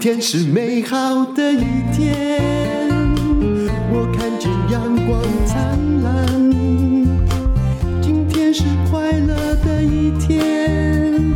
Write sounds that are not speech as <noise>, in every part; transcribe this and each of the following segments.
天是美好的一天，我看见阳光灿烂。今天是快乐的一天，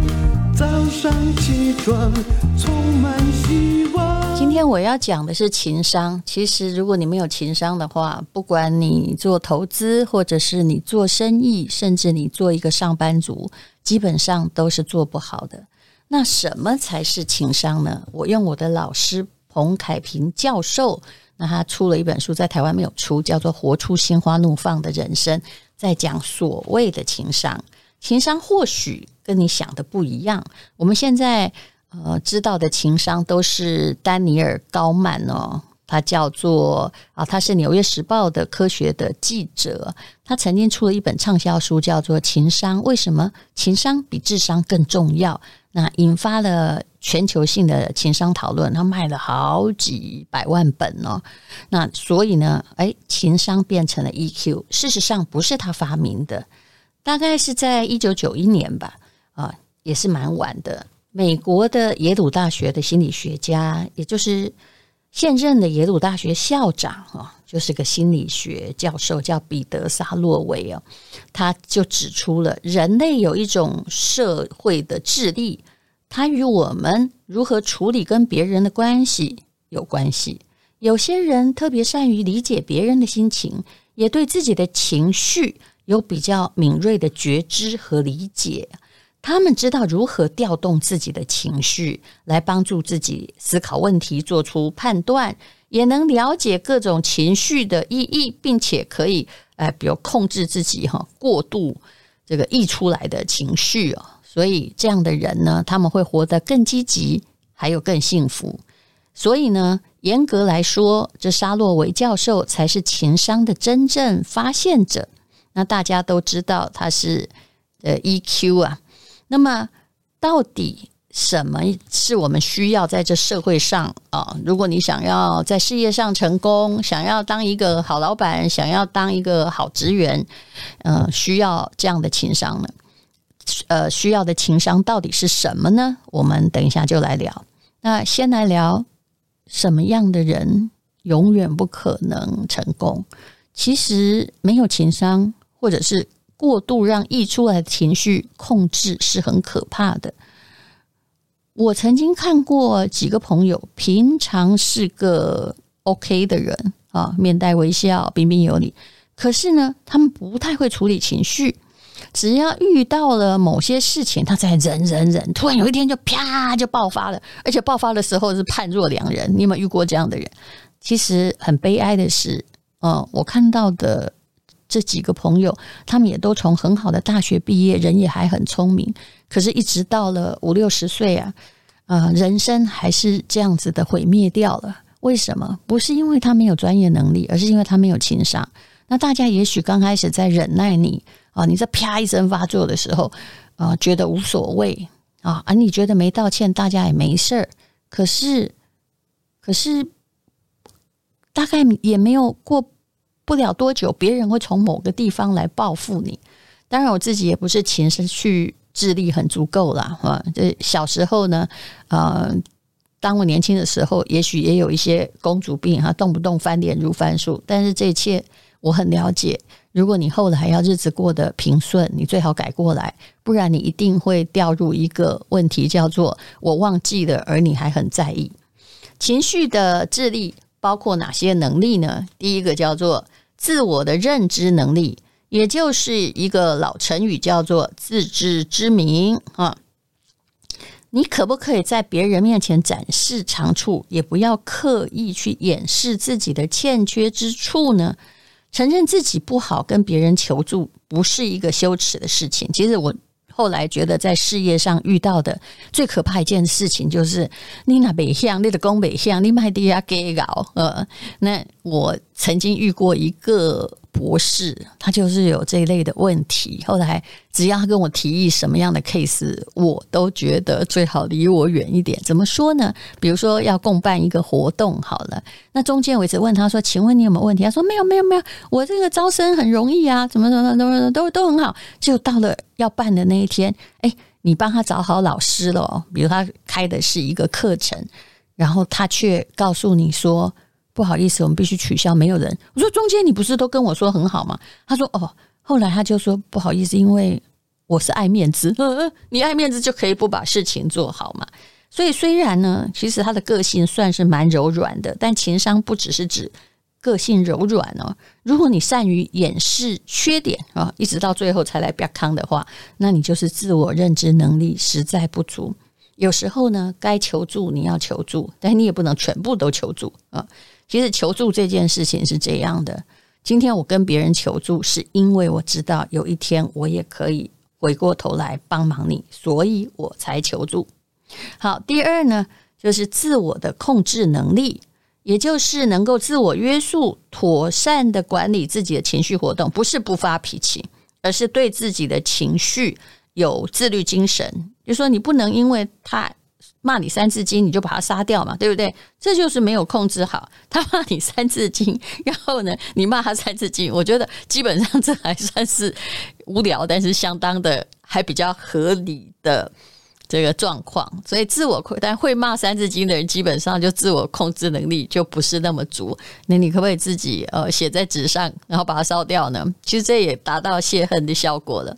早上起床充满希望。今天我要讲的是情商。其实，如果你没有情商的话，不管你做投资，或者是你做生意，甚至你做一个上班族，基本上都是做不好的。那什么才是情商呢？我用我的老师彭凯平教授，那他出了一本书，在台湾没有出，叫做《活出心花怒放的人生》，在讲所谓的情商。情商或许跟你想的不一样。我们现在呃知道的情商都是丹尼尔·高曼哦。他叫做啊，他是《纽约时报》的科学的记者。他曾经出了一本畅销书，叫做《情商》，为什么情商比智商更重要？那引发了全球性的情商讨论，他卖了好几百万本哦。那所以呢，哎，情商变成了 EQ。事实上不是他发明的，大概是在一九九一年吧，啊，也是蛮晚的。美国的耶鲁大学的心理学家，也就是。现任的耶鲁大学校长啊，就是个心理学教授，叫彼得·萨洛维哦，他就指出了人类有一种社会的智力，它与我们如何处理跟别人的关系有关系。有些人特别善于理解别人的心情，也对自己的情绪有比较敏锐的觉知和理解。他们知道如何调动自己的情绪，来帮助自己思考问题、做出判断，也能了解各种情绪的意义，并且可以，呃，比如控制自己哈过度这个溢出来的情绪哦。所以这样的人呢，他们会活得更积极，还有更幸福。所以呢，严格来说，这沙洛维教授才是情商的真正发现者。那大家都知道他是呃 EQ 啊。那么，到底什么是我们需要在这社会上啊？如果你想要在事业上成功，想要当一个好老板，想要当一个好职员，嗯，需要这样的情商呢？呃，需要的情商到底是什么呢？我们等一下就来聊。那先来聊什么样的人永远不可能成功？其实没有情商，或者是。过度让溢出来的情绪控制是很可怕的。我曾经看过几个朋友，平常是个 OK 的人啊，面带微笑，彬彬有礼。可是呢，他们不太会处理情绪，只要遇到了某些事情，他在忍忍忍，突然有一天就啪就爆发了，而且爆发的时候是判若两人。你有没有遇过这样的人？其实很悲哀的是，嗯，我看到的。这几个朋友，他们也都从很好的大学毕业，人也还很聪明。可是，一直到了五六十岁啊，呃，人生还是这样子的毁灭掉了。为什么？不是因为他没有专业能力，而是因为他没有情商。那大家也许刚开始在忍耐你啊，你这啪一声发作的时候啊，觉得无所谓啊，而你觉得没道歉，大家也没事儿。可是，可是大概也没有过。不了多久，别人会从某个地方来报复你。当然，我自己也不是情绪智力很足够啦。啊。这小时候呢，呃，当我年轻的时候，也许也有一些公主病哈，动不动翻脸如翻书。但是这一切我很了解。如果你后来要日子过得平顺，你最好改过来，不然你一定会掉入一个问题，叫做我忘记了，而你还很在意。情绪的智力。包括哪些能力呢？第一个叫做自我的认知能力，也就是一个老成语，叫做自知之明啊。你可不可以在别人面前展示长处，也不要刻意去掩饰自己的欠缺之处呢？承认自己不好，跟别人求助，不是一个羞耻的事情。其实我。后来觉得在事业上遇到的最可怕一件事情就是你那北向，你的工北向，你卖地下给搞呃，那我曾经遇过一个。博士，他就是有这一类的问题。后来，只要他跟我提议什么样的 case，我都觉得最好离我远一点。怎么说呢？比如说要共办一个活动，好了，那中间我一直问他说：“请问你有没有问题？”他说：“没有，没有，没有，我这个招生很容易啊，怎么怎么怎么都都很好。”就到了要办的那一天，哎，你帮他找好老师了，比如他开的是一个课程。然后他却告诉你说：“不好意思，我们必须取消，没有人。”我说：“中间你不是都跟我说很好吗？”他说：“哦。”后来他就说：“不好意思，因为我是爱面子，呵呵，你爱面子就可以不把事情做好嘛。”所以虽然呢，其实他的个性算是蛮柔软的，但情商不只是指个性柔软哦。如果你善于掩饰缺点啊，一直到最后才来表康的话，那你就是自我认知能力实在不足。有时候呢，该求助你要求助，但你也不能全部都求助啊。其实求助这件事情是这样的。今天我跟别人求助，是因为我知道有一天我也可以回过头来帮忙你，所以我才求助。好，第二呢，就是自我的控制能力，也就是能够自我约束、妥善的管理自己的情绪活动，不是不发脾气，而是对自己的情绪有自律精神。就说你不能因为他。骂你三字经，你就把他杀掉嘛，对不对？这就是没有控制好。<laughs> 他骂你三字经，然后呢，你骂他三字经。我觉得基本上这还算是无聊，但是相当的还比较合理的这个状况。所以自我控，但会骂三字经的人，基本上就自我控制能力就不是那么足。那你可不可以自己呃写在纸上，然后把它烧掉呢？其实这也达到泄恨的效果了。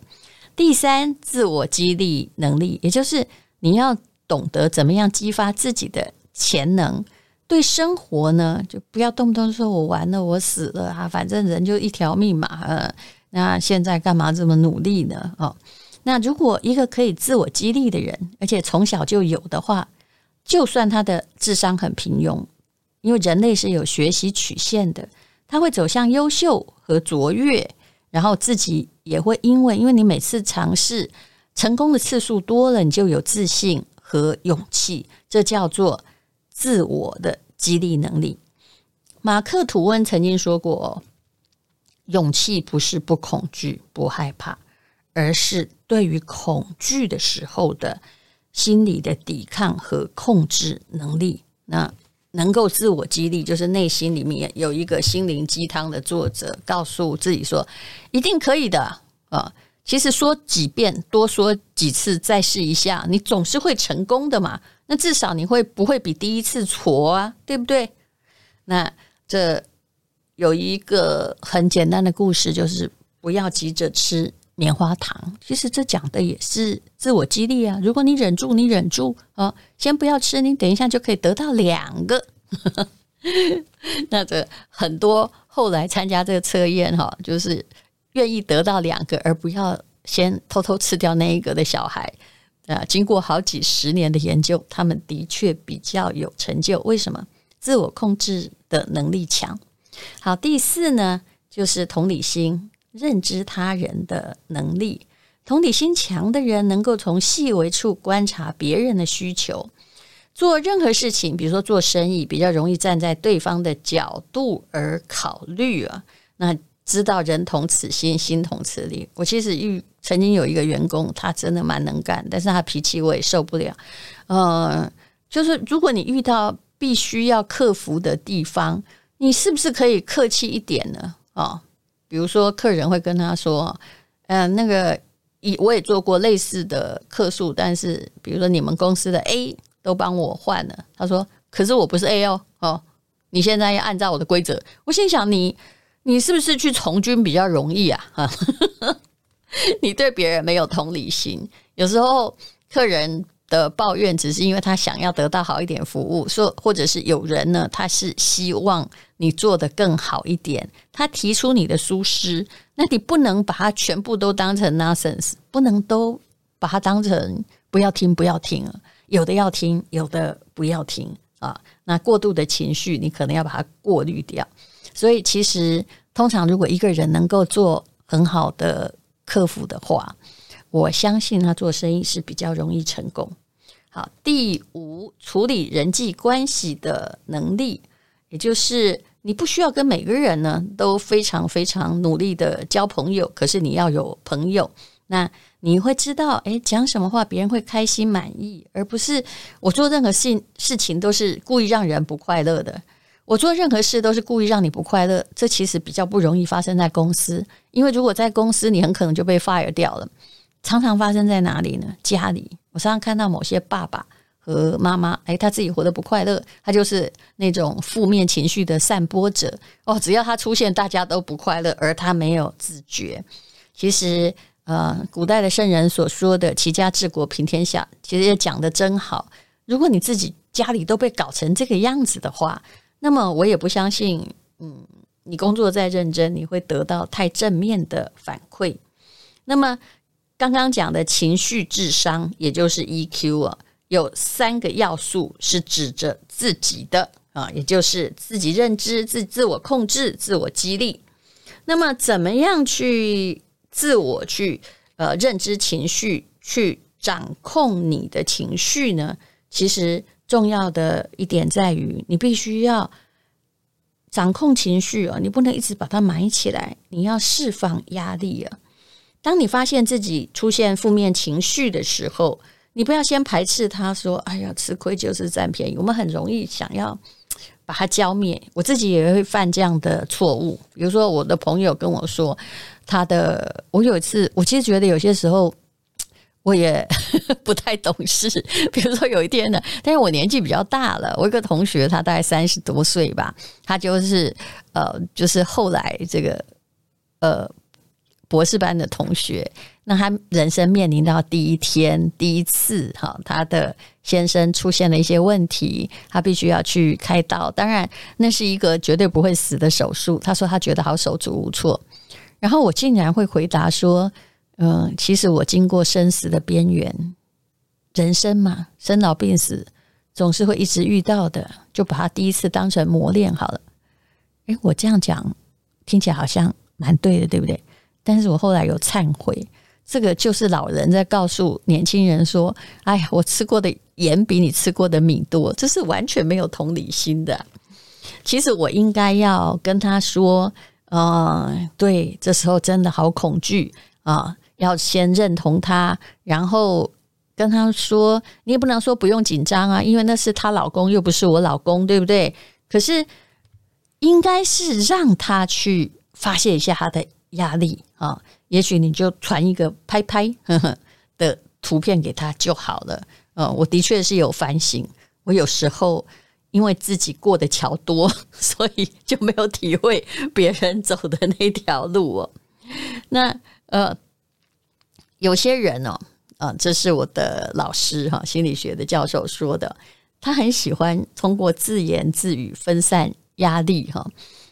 第三，自我激励能力，也就是你要。懂得怎么样激发自己的潜能，对生活呢，就不要动不动说“我完了，我死了啊”，反正人就一条命嘛，呃，那现在干嘛这么努力呢？哦，那如果一个可以自我激励的人，而且从小就有的话，就算他的智商很平庸，因为人类是有学习曲线的，他会走向优秀和卓越，然后自己也会因为，因为你每次尝试成功的次数多了，你就有自信。和勇气，这叫做自我的激励能力。马克·吐温曾经说过：“勇气不是不恐惧、不害怕，而是对于恐惧的时候的心理的抵抗和控制能力。”那能够自我激励，就是内心里面有一个心灵鸡汤的作者，告诉自己说：“一定可以的啊！”其实说几遍，多说几次，再试一下，你总是会成功的嘛。那至少你会不会比第一次挫啊？对不对？那这有一个很简单的故事，就是不要急着吃棉花糖。其实这讲的也是自我激励啊。如果你忍住，你忍住啊，先不要吃，你等一下就可以得到两个。<laughs> 那这很多后来参加这个测验哈，就是。愿意得到两个，而不要先偷偷吃掉那一个的小孩，啊，经过好几十年的研究，他们的确比较有成就。为什么？自我控制的能力强。好，第四呢，就是同理心，认知他人的能力。同理心强的人，能够从细微处观察别人的需求，做任何事情，比如说做生意，比较容易站在对方的角度而考虑啊。那知道人同此心，心同此理。我其实遇曾经有一个员工，他真的蛮能干，但是他脾气我也受不了。呃，就是如果你遇到必须要克服的地方，你是不是可以客气一点呢？哦，比如说客人会跟他说：“嗯、那个，以我也做过类似的客诉，但是比如说你们公司的 A 都帮我换了。”他说：“可是我不是 A 哦，哦，你现在要按照我的规则。”我心想你。你是不是去从军比较容易啊？<laughs> 你对别人没有同理心。有时候客人的抱怨只是因为他想要得到好一点服务，说或者是有人呢，他是希望你做得更好一点，他提出你的疏失，那你不能把它全部都当成 nonsense，不能都把它当成不要听不要听，有的要听，有的不要听啊。那过度的情绪，你可能要把它过滤掉。所以，其实通常如果一个人能够做很好的客服的话，我相信他做生意是比较容易成功。好，第五，处理人际关系的能力，也就是你不需要跟每个人呢都非常非常努力的交朋友，可是你要有朋友，那你会知道，诶，讲什么话别人会开心满意，而不是我做任何事事情都是故意让人不快乐的。我做任何事都是故意让你不快乐，这其实比较不容易发生在公司，因为如果在公司，你很可能就被 fire 掉了。常常发生在哪里呢？家里。我常常看到某些爸爸和妈妈，哎，他自己活得不快乐，他就是那种负面情绪的散播者哦。只要他出现，大家都不快乐，而他没有自觉。其实，呃，古代的圣人所说的“齐家治国平天下”，其实也讲得真好。如果你自己家里都被搞成这个样子的话，那么我也不相信，嗯，你工作再认真，你会得到太正面的反馈。那么刚刚讲的情绪智商，也就是 EQ 啊，有三个要素是指着自己的啊，也就是自己认知、自自我控制、自我激励。那么怎么样去自我去呃认知情绪，去掌控你的情绪呢？其实。重要的一点在于，你必须要掌控情绪啊，你不能一直把它埋起来，你要释放压力啊。当你发现自己出现负面情绪的时候，你不要先排斥它，说：“哎呀，吃亏就是占便宜。”我们很容易想要把它浇灭。我自己也会犯这样的错误。比如说，我的朋友跟我说，他的我有一次，我其实觉得有些时候。我也 <laughs> 不太懂事，<laughs> 比如说有一天呢，但是我年纪比较大了，我一个同学他大概三十多岁吧，他就是呃，就是后来这个呃博士班的同学，那他人生面临到第一天第一次哈，他的先生出现了一些问题，他必须要去开刀，当然那是一个绝对不会死的手术，他说他觉得好手足无措，然后我竟然会回答说。嗯，其实我经过生死的边缘，人生嘛，生老病死总是会一直遇到的，就把它第一次当成磨练好了。诶，我这样讲听起来好像蛮对的，对不对？但是我后来有忏悔，这个就是老人在告诉年轻人说：“哎呀，我吃过的盐比你吃过的米多。”这是完全没有同理心的。其实我应该要跟他说：“嗯，对，这时候真的好恐惧啊。”要先认同他，然后跟他说：“你也不能说不用紧张啊，因为那是她老公，又不是我老公，对不对？”可是应该是让他去发泄一下他的压力啊。也许你就传一个拍拍呵呵 <laughs> 的图片给他就好了。嗯，我的确是有反省，我有时候因为自己过的桥多，<laughs> 所以就没有体会别人走的那条路哦。那呃。有些人哦，啊，这是我的老师哈，心理学的教授说的，他很喜欢通过自言自语分散压力哈。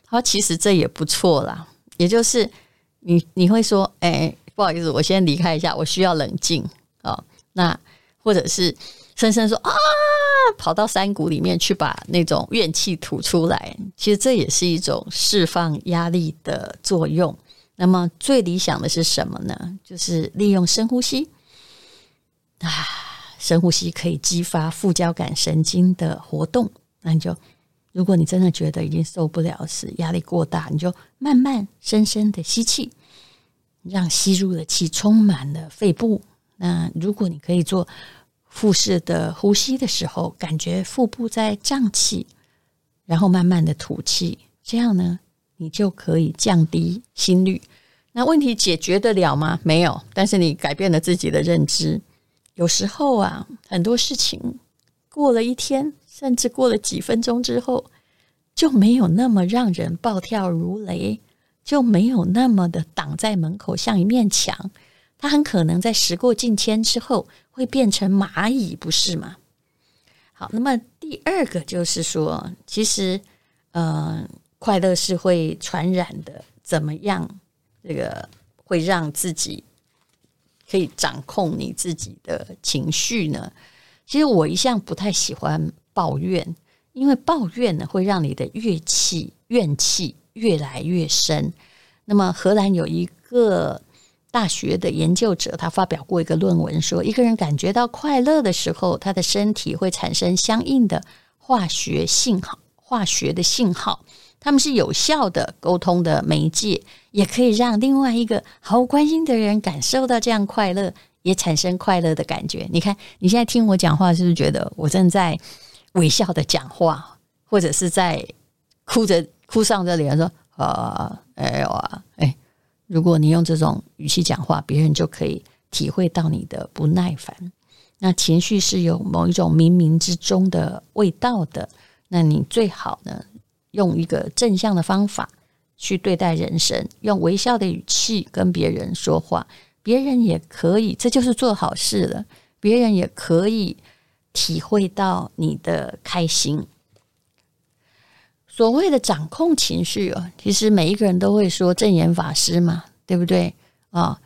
他其实这也不错啦，也就是你你会说，哎，不好意思，我先离开一下，我需要冷静啊。那或者是深深说啊，跑到山谷里面去把那种怨气吐出来，其实这也是一种释放压力的作用。那么最理想的是什么呢？就是利用深呼吸啊，深呼吸可以激发副交感神经的活动。那你就，如果你真的觉得已经受不了，是压力过大，你就慢慢深深的吸气，让吸入的气充满了肺部。那如果你可以做腹式的呼吸的时候，感觉腹部在胀气，然后慢慢的吐气，这样呢，你就可以降低心率，那问题解决得了吗？没有，但是你改变了自己的认知。有时候啊，很多事情过了一天，甚至过了几分钟之后，就没有那么让人暴跳如雷，就没有那么的挡在门口像一面墙。它很可能在时过境迁之后会变成蚂蚁，不是吗？好，那么第二个就是说，其实，嗯、快乐是会传染的，怎么样？这个会让自己可以掌控你自己的情绪呢？其实我一向不太喜欢抱怨，因为抱怨呢会让你的怨气怨气越来越深。那么荷兰有一个大学的研究者，他发表过一个论文说，一个人感觉到快乐的时候，他的身体会产生相应的化学信号，化学的信号。他们是有效的沟通的媒介，也可以让另外一个毫无关心的人感受到这样快乐，也产生快乐的感觉。你看，你现在听我讲话，是不是觉得我正在微笑的讲话，或者是在哭着 <laughs> 哭丧着脸说啊，哎呦啊，哎，如果你用这种语气讲话，别人就可以体会到你的不耐烦。那情绪是有某一种冥冥之中的味道的。那你最好呢，用一个正向的方法去对待人生，用微笑的语气跟别人说话，别人也可以，这就是做好事了。别人也可以体会到你的开心。所谓的掌控情绪啊，其实每一个人都会说证严法师嘛，对不对啊？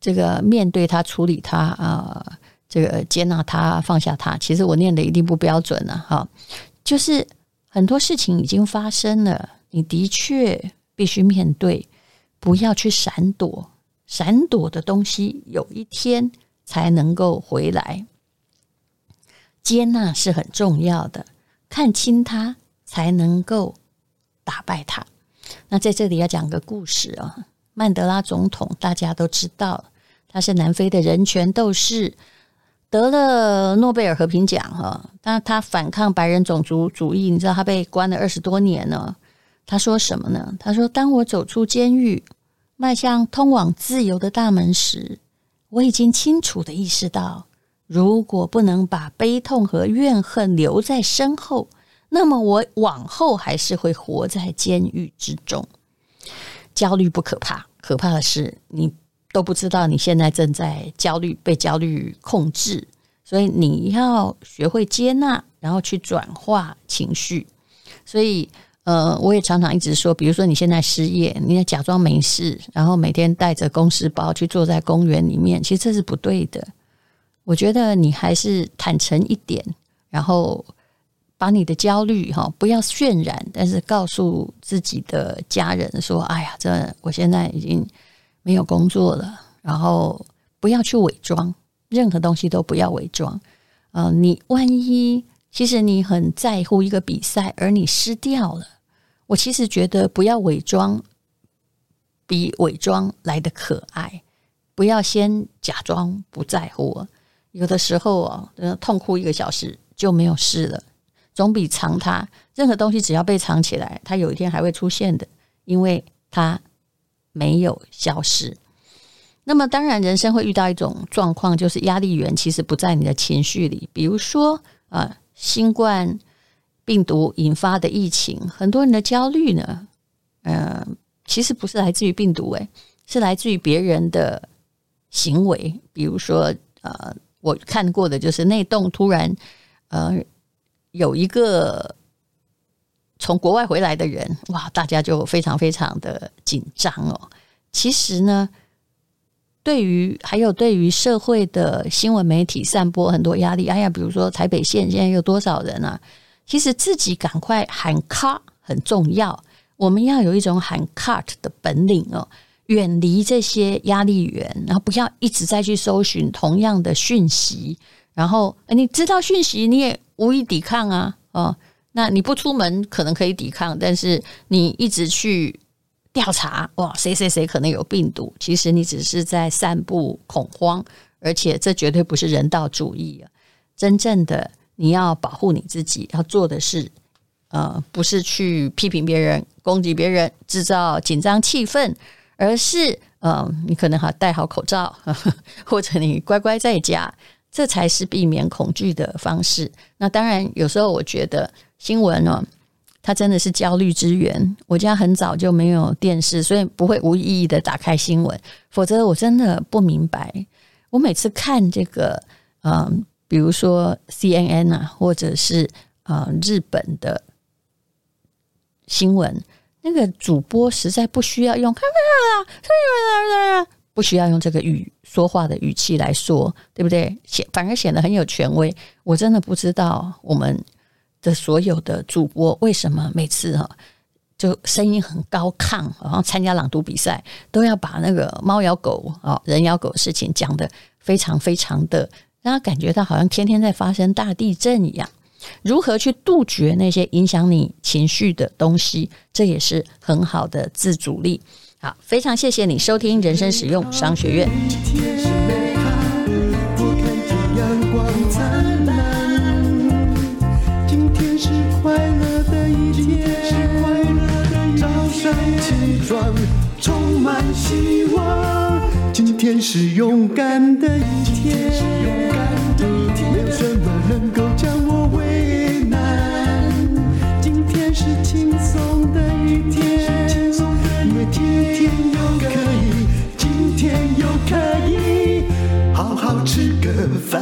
这个面对他，处理他啊，这个接纳他，放下他。其实我念的一定不标准了哈。就是很多事情已经发生了，你的确必须面对，不要去闪躲，闪躲的东西有一天才能够回来。接纳是很重要的，看清它才能够打败它。那在这里要讲个故事啊，曼德拉总统大家都知道，他是南非的人权斗士。得了诺贝尔和平奖哈，但他反抗白人种族主义，你知道他被关了二十多年了。他说什么呢？他说：“当我走出监狱，迈向通往自由的大门时，我已经清楚的意识到，如果不能把悲痛和怨恨留在身后，那么我往后还是会活在监狱之中。焦虑不可怕，可怕的是你。”都不知道你现在正在焦虑，被焦虑控制，所以你要学会接纳，然后去转化情绪。所以，呃，我也常常一直说，比如说你现在失业，你要假装没事，然后每天带着公事包去坐在公园里面，其实这是不对的。我觉得你还是坦诚一点，然后把你的焦虑哈不要渲染，但是告诉自己的家人说：“哎呀，这我现在已经。”没有工作了，然后不要去伪装，任何东西都不要伪装。呃，你万一其实你很在乎一个比赛，而你失掉了，我其实觉得不要伪装，比伪装来得可爱。不要先假装不在乎，有的时候啊，痛哭一个小时就没有事了，总比藏它。任何东西只要被藏起来，它有一天还会出现的，因为它。没有消失。那么，当然，人生会遇到一种状况，就是压力源其实不在你的情绪里。比如说，呃，新冠病毒引发的疫情，很多人的焦虑呢，呃，其实不是来自于病毒，诶，是来自于别人的行为。比如说，呃，我看过的就是那栋突然，呃，有一个。从国外回来的人，哇，大家就非常非常的紧张哦。其实呢，对于还有对于社会的新闻媒体散播很多压力。哎呀，比如说台北县现在有多少人啊？其实自己赶快喊卡很重要。我们要有一种喊卡的本领哦，远离这些压力源，然后不要一直在去搜寻同样的讯息。然后你知道讯息，你也无以抵抗啊，哦。那你不出门可能可以抵抗，但是你一直去调查，哇，谁谁谁可能有病毒？其实你只是在散布恐慌，而且这绝对不是人道主义啊！真正的你要保护你自己，要做的是，呃，不是去批评别人、攻击别人、制造紧张气氛，而是，呃，你可能还戴好口罩，<laughs> 或者你乖乖在家，这才是避免恐惧的方式。那当然，有时候我觉得。新闻呢，它真的是焦虑之源。我家很早就没有电视，所以不会无意义的打开新闻。否则我真的不明白。我每次看这个，嗯，比如说 CNN 啊，或者是呃日本的新闻，那个主播实在不需要用，不需要用这个语说话的语气来说，对不对？显反而显得很有权威。我真的不知道我们。的所有的主播为什么每次哈就声音很高亢，然后参加朗读比赛都要把那个猫咬狗啊、人咬狗的事情讲得非常非常的让他感觉到好像天天在发生大地震一样？如何去杜绝那些影响你情绪的东西？这也是很好的自主力。好，非常谢谢你收听人生实用商学院。快乐的一天，快乐的早上充满希望，今天是勇敢的一天。的一天，没有什么能够将我为难。今天是轻松的一天，因为今天又可以，今天又可以好好吃个饭。